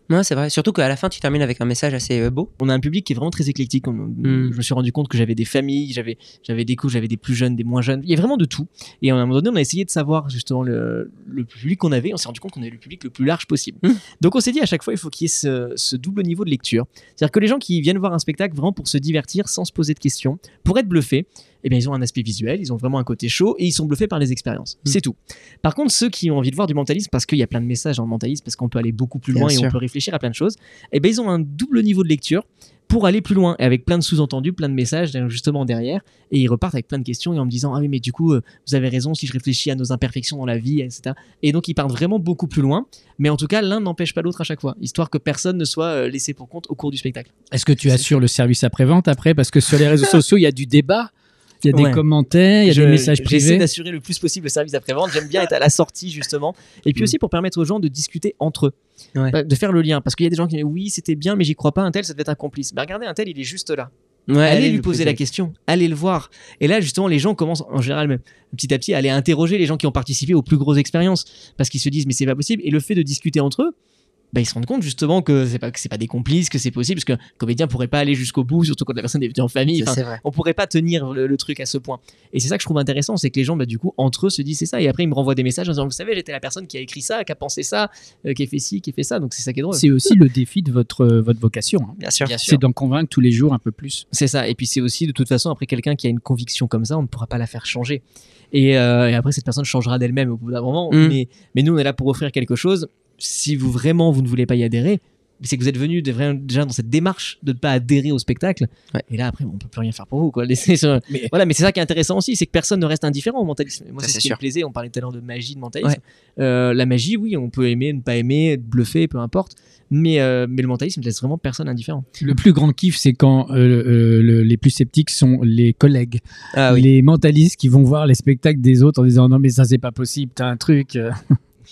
Speaker 2: Ouais, c'est vrai. Surtout qu'à la fin, tu termines avec un message assez euh, beau.
Speaker 3: On a un public qui est vraiment très éclectique. On-
Speaker 2: Mm.
Speaker 3: Je me suis rendu compte que j'avais des familles, j'avais, j'avais des coups, j'avais des plus jeunes, des moins jeunes. Il y a vraiment de tout. Et à un moment donné, on a essayé de savoir justement le, le public qu'on avait. On s'est rendu compte qu'on avait le public le plus large possible.
Speaker 2: Mm.
Speaker 3: Donc on s'est dit à chaque fois, il faut qu'il y ait ce, ce double niveau de lecture. C'est-à-dire que les gens qui viennent voir un spectacle vraiment pour se divertir sans se poser de questions, pour être bluffés, eh bien, ils ont un aspect visuel, ils ont vraiment un côté chaud et ils sont bluffés par les expériences.
Speaker 2: Mm.
Speaker 3: C'est tout. Par contre, ceux qui ont envie de voir du mentalisme, parce qu'il y a plein de messages dans le mentalisme, parce qu'on peut aller beaucoup plus
Speaker 2: Bien
Speaker 3: loin et
Speaker 2: sûr.
Speaker 3: on peut réfléchir à plein de choses, eh ben, ils ont un double niveau de lecture pour aller plus loin et avec plein de sous-entendus, plein de messages justement derrière et ils repartent avec plein de questions et en me disant ah oui mais du coup euh, vous avez raison si je réfléchis à nos imperfections dans la vie etc et donc ils partent vraiment beaucoup plus loin mais en tout cas l'un n'empêche pas l'autre à chaque fois histoire que personne ne soit euh, laissé pour compte au cours du spectacle
Speaker 1: Est-ce que tu assures le service après-vente après? Parce que sur les réseaux sociaux, il y a du débat. Il y a des commentaires, il y a
Speaker 3: Je-
Speaker 1: des messages
Speaker 3: J'essaie
Speaker 1: privés.
Speaker 3: d'assurer le plus possible le service après-vente. J'aime bien être à la sortie, justement. Et puis
Speaker 2: Mm.
Speaker 3: aussi pour permettre aux gens de discuter entre eux.
Speaker 2: Ouais.
Speaker 3: Bah, De faire le lien. Parce qu'il y a des gens qui disent oui, c'était bien, mais j'y crois pas. Un tel, ça devait être un complice. Bah, regardez, un tel, il est juste là.
Speaker 2: Ouais,
Speaker 3: allez, lui poser la question. Allez le voir. Et là, justement, les gens commencent, en général, même petit à petit, à aller interroger les gens qui ont participé aux plus grosses expériences. Parce qu'ils se disent, mais c'est pas possible. Et le fait de discuter entre eux, bah, ils se rendent compte justement que c'est pas, que c'est pas des complices, que c'est possible. Parce qu'un comédien pourrait pas aller jusqu'au bout, surtout quand la personne est venue en famille. Enfin,
Speaker 2: vrai.
Speaker 3: on pourrait pas tenir le, le truc à ce point. Et c'est ça que je trouve intéressant, c'est que les gens, bah, du coup, entre eux se disent c'est ça. Et après, ils me renvoient des messages en disant, vous savez, j'étais la personne qui a écrit ça, qui a pensé ça, euh, qui a fait ci, qui a fait ça. Donc c'est ça qui est drôle.
Speaker 1: C'est aussi le défi de votre, votre vocation. hein.
Speaker 2: Bien sûr.
Speaker 1: C'est d'en convaincre tous les jours un peu plus.
Speaker 3: C'est ça. Et puis c'est aussi, de toute façon, après quelqu'un qui a une conviction comme ça, on ne pourra pas la faire changer. Et, euh, et après, cette personne changera d'elle-même au bout d'un moment.
Speaker 2: Mm.
Speaker 3: Mais, mais nous, on est là pour offrir quelque chose. Si vous vraiment, vous ne voulez pas y adhérer, c'est que vous êtes venu déjà dans cette démarche de ne pas adhérer au spectacle.
Speaker 2: Ouais.
Speaker 3: Et là, après, on peut plus rien faire pour vous. Quoi.
Speaker 2: Mais-
Speaker 3: Voilà, mais c'est ça qui est intéressant aussi, c'est que personne ne reste indifférent au mentalisme. Moi,
Speaker 2: Ça,
Speaker 3: c'est ce qui me plaisait. On parlait tout à l'heure de magie, de mentalisme. Euh, la magie, oui, on peut aimer, ne pas aimer, être bluffé, peu importe. Mais, euh, mais le mentalisme ne laisse vraiment personne indifférent.
Speaker 1: Le plus grand kiff, c'est quand euh, euh, le- les plus sceptiques sont les collègues,
Speaker 2: Ah oui.
Speaker 1: les mentalistes qui vont voir les spectacles des autres en disant non mais ça c'est pas possible, t'as un truc.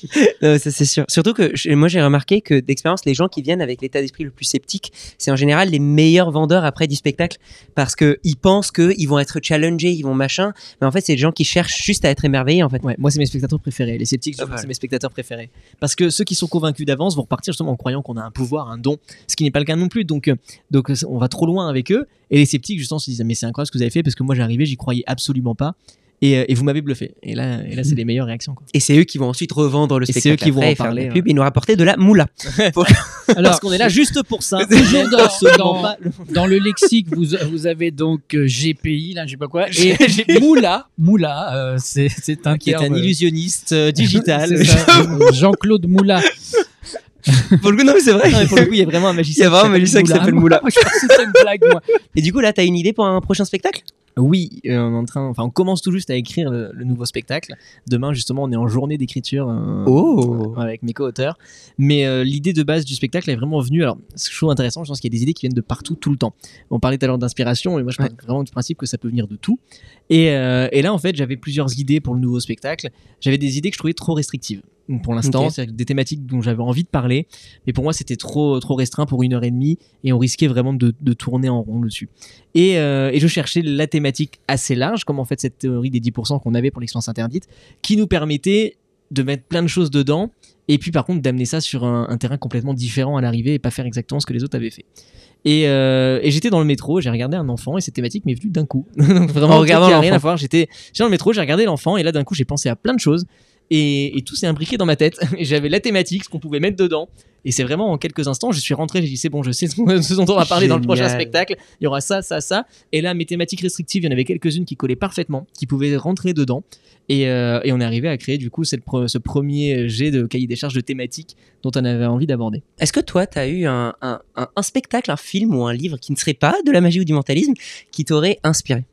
Speaker 2: Non, ça c'est sûr. Surtout que je- moi j'ai remarqué que d'expérience, les gens qui viennent avec l'état d'esprit le plus sceptique, c'est en général les meilleurs vendeurs après du spectacle parce que ils pensent qu'ils vont être challengés, ils vont machin, mais en fait c'est des gens qui cherchent juste à être émerveillés en fait.
Speaker 3: Ouais, moi c'est mes spectateurs préférés. Les sceptiques,
Speaker 2: Ah, voilà.
Speaker 3: c'est mes spectateurs préférés. Parce que ceux qui sont convaincus d'avance vont repartir justement en croyant qu'on a un pouvoir, un don, ce qui n'est pas le cas non plus. Donc, euh, donc euh, on va trop loin avec eux. Et les sceptiques justement se disent mais c'est incroyable ce que vous avez fait parce que moi j'arrivais, j'y croyais absolument pas. Et, euh, et vous m'avez bluffé. Et là, et là c'est les meilleures réactions. Quoi.
Speaker 2: Et c'est eux qui vont ensuite revendre le
Speaker 3: Et c'est
Speaker 2: spectacle
Speaker 3: eux qui vont en
Speaker 2: faire
Speaker 3: parler,
Speaker 2: la
Speaker 3: ouais.
Speaker 2: pub et nous rapporter de la moula.
Speaker 3: Parce
Speaker 1: Alors
Speaker 3: qu'on est là juste pour ça.
Speaker 1: Toujours dans- le lexique vous, vous avez donc euh, GPI là je sais pas quoi et Moula Moula euh, c'est c'est un
Speaker 3: qui est un
Speaker 1: euh,
Speaker 3: illusionniste euh, digital.
Speaker 1: c'est Jean-Claude Moula.
Speaker 2: Pour le coup, non, mais c'est vrai.
Speaker 3: Non, mais pour le coup, il y a vraiment un
Speaker 2: Il y
Speaker 3: magicien.
Speaker 2: a vraiment un
Speaker 3: qui
Speaker 2: magicien
Speaker 3: s'appelle
Speaker 2: qui
Speaker 3: Moula.
Speaker 2: s'appelle Moula.
Speaker 1: Je que une blague moi.
Speaker 2: Et du coup, là, t'as une idée pour un prochain spectacle?
Speaker 3: Oui, euh, on est en train, enfin, on commence tout juste à écrire le, le nouveau spectacle. Demain, justement, on est en journée d'écriture euh,
Speaker 2: Oh.
Speaker 3: euh, avec mes co-auteurs. Mais euh, l'idée de base du spectacle est vraiment venue. Alors, c'est chose intéressant. Je pense qu'il y a des idées qui viennent de partout, tout le temps. On parlait tout à l'heure d'inspiration, et moi, je parle vraiment du principe que ça peut venir de tout. Et, euh, et là, en fait, j'avais plusieurs idées pour le nouveau spectacle. J'avais des idées que je trouvais trop restrictives. Pour l'instant,
Speaker 2: Ok.
Speaker 3: c'est des thématiques dont j'avais envie de parler, mais pour moi c'était trop trop restreint pour une heure et demie et on risquait vraiment de, de tourner en rond dessus. Et, euh, et je cherchais la thématique assez large, comme en fait cette théorie des 10% qu'on avait pour l'expérience interdite, qui nous permettait de mettre plein de choses dedans, et puis par contre d'amener ça sur un, un terrain complètement différent à l'arrivée et pas faire exactement ce que les autres avaient fait. Et, euh, et j'étais dans le métro, j'ai regardé un enfant et cette thématique m'est venue d'un coup. Donc vraiment,
Speaker 2: En regardant
Speaker 3: rien à voir. J'étais dans le métro, j'ai regardé l'enfant et là d'un coup j'ai pensé à plein de choses et, et tout s'est imbriqué dans ma tête. J'avais la thématique, ce qu'on pouvait mettre dedans. Et c'est vraiment en quelques instants, je suis rentré, j'ai dit c'est bon, je sais ce dont on va parler dans le prochain spectacle. Il y aura ça, ça, ça. Et là, mes thématiques restrictives, il y en avait quelques-unes qui collaient parfaitement, qui pouvaient rentrer dedans. Et, euh, et on est arrivé à créer du coup cette pre- ce premier jet de cahier des charges de thématiques dont on avait envie d'aborder.
Speaker 2: Est-ce que toi, t'as eu un, un, un- un spectacle, un film ou un livre qui ne serait pas de la magie ou du mentalisme qui t'aurait inspiré?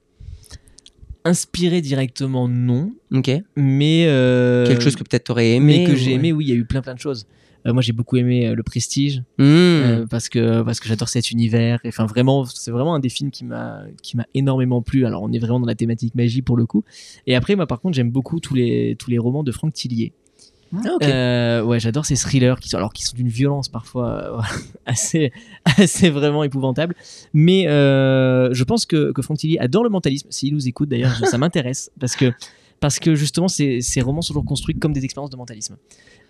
Speaker 3: Inspiré directement, non.
Speaker 2: Ok.
Speaker 3: Mais. euh,
Speaker 2: Quelque chose que peut-être t'aurais aimé.
Speaker 3: mais que j'ai aimé, oui, il y a eu plein plein de choses. Euh, moi, j'ai beaucoup aimé euh, Le Prestige.
Speaker 2: Mmh.
Speaker 3: Parce que parce que j'adore cet univers Et, enfin vraiment c'est vraiment un des films qui m'a qui m'a énormément plu alors on est vraiment dans la thématique magie pour le coup et après moi par contre j'aime beaucoup tous les tous les romans de Franck Tillier
Speaker 2: Ah.
Speaker 3: Euh, ouais j'adore ces thrillers qui sont alors qui sont d'une violence parfois euh, assez assez vraiment épouvantable mais euh, je pense que que adore le mentalisme s'il nous écoute d'ailleurs ça m'intéresse parce que parce que justement ces, ces romans sont toujours construits comme des expériences de mentalisme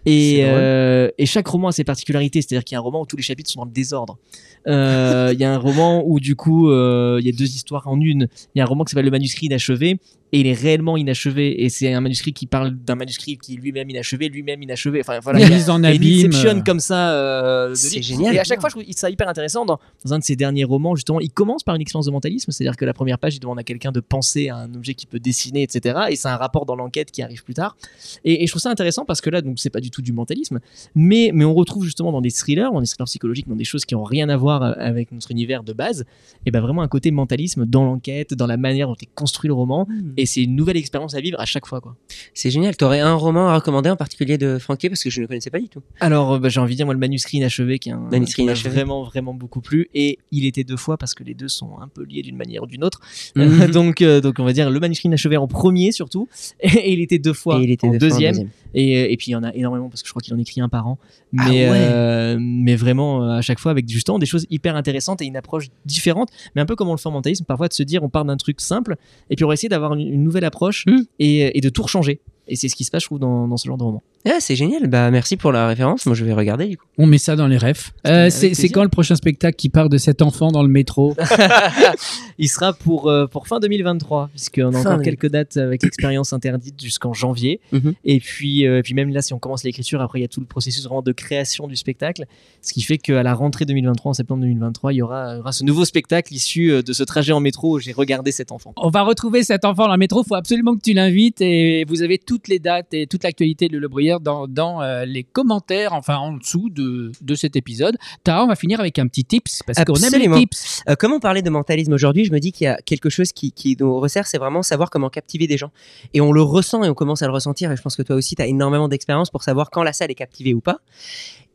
Speaker 3: et, euh, et chaque roman a ses particularités, c'est-à-dire qu'il y a un roman où tous les chapitres sont dans le désordre. Euh, Il y a un roman où du coup euh, il y a deux histoires en une. Il y a un roman qui s'appelle Le manuscrit inachevé et il est réellement inachevé et c'est un manuscrit qui parle d'un manuscrit qui est lui-même inachevé, lui-même inachevé. Enfin voilà,
Speaker 1: mise en
Speaker 3: une
Speaker 1: abîme.
Speaker 3: inception comme ça. euh,
Speaker 2: C'est génial.
Speaker 3: Et à chaque fois, je trouve ça hyper intéressant. Dans, dans un de ses derniers romans, justement, il commence par une expérience de mentalisme, c'est-à-dire que la première page, il demande à quelqu'un de penser à un objet qui peut dessiner, etc. Et c'est un rapport dans l'enquête qui arrive plus tard. Et, et je trouve ça intéressant parce que là, donc, c'est pas du tout du mentalisme, mais, mais on retrouve justement dans des thrillers, dans des thrillers psychologiques, dans des choses qui ont rien à voir euh, avec notre univers de base, et ben vraiment un côté mentalisme dans l'enquête, dans la manière dont est construit le roman. Et et c'est une nouvelle expérience à vivre à chaque fois quoi.
Speaker 2: C'est génial. T'aurais un roman à recommander en particulier de Franquet parce que je ne connaissais pas du tout.
Speaker 3: Alors, euh, bah, j'ai envie de dire, moi, le manuscrit inachevé, qui est un
Speaker 2: Manuscrit
Speaker 3: qui m'a
Speaker 2: inachevé.
Speaker 3: vraiment, vraiment beaucoup plu. Et il était deux fois parce que les deux sont un peu liés d'une manière ou d'une autre.
Speaker 2: Mhm.
Speaker 3: donc, euh, donc, on va dire le manuscrit inachevé en premier, surtout. Et, il était deux fois
Speaker 2: Et il était
Speaker 3: en
Speaker 2: deux fois en
Speaker 3: deuxième. Et, euh, et puis, il y en a énormément parce que je crois qu'il en écrit un par an.
Speaker 2: Ah
Speaker 3: Mais,
Speaker 2: ouais.
Speaker 3: euh, mais vraiment, euh, à chaque fois, avec justement des choses hyper intéressantes et une approche différente. Mais un peu comme on le fait en mentalisme, parfois de se dire, on part d'un truc simple. Et puis, on va essayer d'avoir une, une nouvelle approche
Speaker 2: Mhm.
Speaker 3: et, et de tout rechanger. Et c'est ce qui se passe, je trouve, dans, dans ce genre de roman.
Speaker 2: Ah, c'est génial. Bah, merci pour la référence. Moi, je vais regarder du coup.
Speaker 1: On met ça dans les refs. Euh, c'est quand le prochain spectacle qui part de cet enfant dans le métro
Speaker 3: Il sera pour, euh, pour fin 2023, puisqu'on a
Speaker 2: Fin
Speaker 3: encore
Speaker 2: 2023.
Speaker 3: quelques dates avec l'expérience interdite jusqu'en janvier.
Speaker 2: Mhm.
Speaker 3: Et puis, euh, et puis même là, si on commence l'écriture, après il y a tout le processus vraiment de création du spectacle. Ce qui fait qu'à la rentrée 2023, en septembre 2023, il y aura, il y aura ce nouveau spectacle issu de ce trajet en métro où j'ai regardé cet enfant.
Speaker 1: On va retrouver cet enfant dans le métro. Il faut absolument que tu l'invites et vous avez toutes les dates et toute l'actualité de Le Bruyère dans, dans euh, les commentaires, enfin en dessous de, de cet épisode. Tara, on va finir avec un petit tips parce qu'on aime les tips.
Speaker 2: Euh, comment parler de mentalisme aujourd'hui Je me dis qu'il y a quelque chose qui, qui nous resserre, c'est vraiment savoir comment captiver des gens. Et on le ressent et on commence à le ressentir. Et je pense que toi aussi, tu as énormément d'expérience pour savoir quand la salle est captivée ou pas.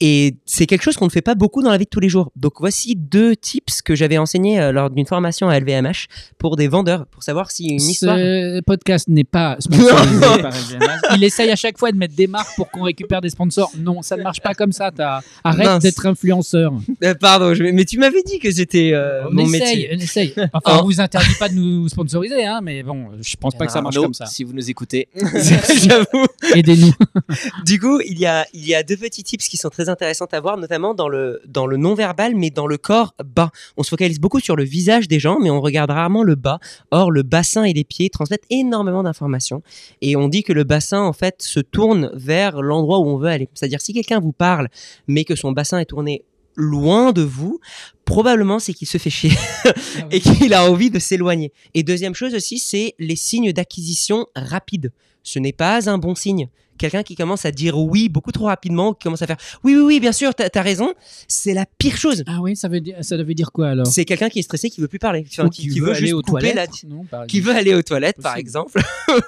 Speaker 2: Et c'est quelque chose qu'on ne fait pas beaucoup dans la vie de tous les jours. Donc voici deux tips que j'avais enseignés euh, lors d'une formation à LVMH pour des vendeurs, pour savoir si une histoire...
Speaker 1: Ce podcast n'est pas sponsorisé par. Il essaye à chaque fois de mettre des marques pour qu'on récupère des sponsors. Non, ça ne marche pas comme ça. Arrête d'être influenceur.
Speaker 2: Euh, pardon, je... mais tu m'avais dit que c'était euh,
Speaker 1: on
Speaker 2: mon
Speaker 1: essaye,
Speaker 2: métier.
Speaker 1: on essaye. Enfin,
Speaker 2: Oh.
Speaker 1: on vous interdit pas de nous sponsoriser, hein, mais bon, je pense pas que ça marche
Speaker 3: Arnaud,
Speaker 1: comme ça.
Speaker 3: Si vous nous écoutez.
Speaker 2: J'avoue.
Speaker 1: Aidez-nous.
Speaker 2: Du coup, il y a, il y a deux petits tips qui sont très intéressants à voir, notamment dans le, dans le non-verbal, mais dans le corps bas. On se focalise beaucoup sur le visage des gens, mais on regarde rarement le bas. Or, le bassin et les pieds transmettent énormément d'informations. Et on dit que le bassin, en fait, se tourne vers l'endroit où on veut aller. C'est-à-dire, si quelqu'un vous parle, mais que son bassin est tourné loin de vous, probablement c'est qu'il se fait chier et qu'il a envie de s'éloigner. Et deuxième chose aussi, c'est les signes d'acquisition rapides. Ce n'est pas un bon signe. Quelqu'un qui commence à dire oui beaucoup trop rapidement, qui commence à faire oui, oui, oui, bien sûr, t'as as raison, c'est la pire chose.
Speaker 1: Ah oui, ça veut dire, ça veut dire quoi alors?
Speaker 2: C'est quelqu'un qui est stressé, qui veut plus parler, Enfin, qui, qui veut, juste couper la,
Speaker 1: non,
Speaker 2: qui veut aller aux toilettes, par exemple,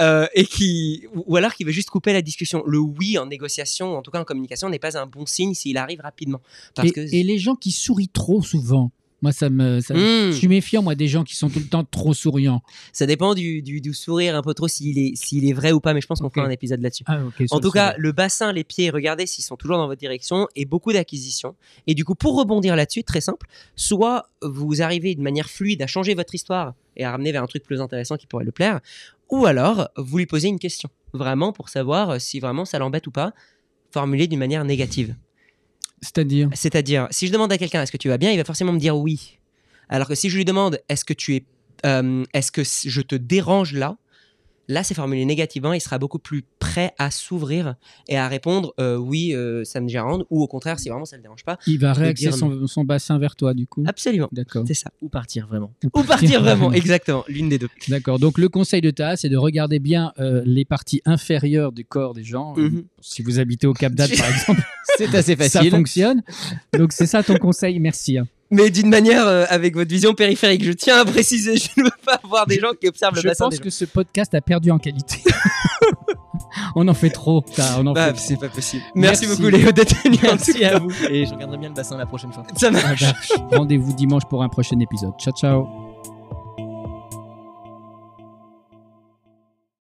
Speaker 2: Euh, et qui, ou alors qui veut juste couper la discussion. Le oui en négociation, en tout cas en communication, n'est pas un bon signe s'il arrive rapidement. Parce
Speaker 1: et,
Speaker 2: que
Speaker 1: et les gens qui sourient trop souvent, moi ça me, ça-
Speaker 2: Hmm.
Speaker 1: je suis méfiant moi des gens qui sont tout le temps trop souriants.
Speaker 2: ça dépend du, du, du sourire un peu trop s'il est, s'il est vrai ou pas, mais je pense qu'on fera un épisode là-dessus.
Speaker 1: Ah,
Speaker 2: En tout cas, le bassin, les pieds, regardez s'ils sont toujours dans votre direction et beaucoup d'acquisitions. Et du coup, pour rebondir là-dessus, très simple, soit vous arrivez de manière fluide à changer votre histoire et à ramener vers un truc plus intéressant qui pourrait le plaire, ou alors vous lui posez une question, vraiment pour savoir si vraiment ça l'embête ou pas, formulée d'une manière négative.
Speaker 1: C'est-à-dire
Speaker 2: C'est-à-dire, si je demande à quelqu'un est-ce que tu vas bien, il va forcément me dire oui. Alors que si je lui demande est-ce que tu es, euh, est-ce que je te dérange là, là c'est formulé négativement, il sera beaucoup plus prêt à s'ouvrir et à répondre euh, oui, euh, ça me dérange, ou au contraire si vraiment ça ne le dérange pas.
Speaker 1: il va réaxer son, son bassin vers toi du coup.
Speaker 2: Absolument,
Speaker 1: D'accord.
Speaker 2: c'est ça.
Speaker 3: Ou partir vraiment.
Speaker 2: Ou partir vraiment, exactement, l'une des deux.
Speaker 1: D'accord. Donc le conseil de Ta, c'est de regarder bien euh, les parties inférieures du corps des gens. Euh,
Speaker 2: Mhm.
Speaker 1: Si vous habitez au Cap d'Agde par exemple,
Speaker 3: C'est assez
Speaker 1: ça
Speaker 3: facile.
Speaker 1: fonctionne. Donc c'est ça ton conseil. Merci. hein.
Speaker 2: Mais d'une manière euh, avec votre vision périphérique, je tiens à préciser, je ne veux pas avoir des gens qui observent le
Speaker 1: Je
Speaker 2: bassin
Speaker 1: pense
Speaker 2: des gens.
Speaker 1: que ce podcast a perdu en qualité. on en fait trop. Ta, on en
Speaker 2: Bah,
Speaker 1: fait trop.
Speaker 2: c'est pas possible. Merci,
Speaker 1: Merci.
Speaker 2: beaucoup Léo d'être venu en tout
Speaker 3: Merci
Speaker 2: cas.
Speaker 3: à vous. Et je regarderai bien le bassin la prochaine fois.
Speaker 2: Ça
Speaker 1: Ah
Speaker 2: marche.
Speaker 1: bah, Rendez-vous dimanche pour un prochain épisode. Ciao ciao.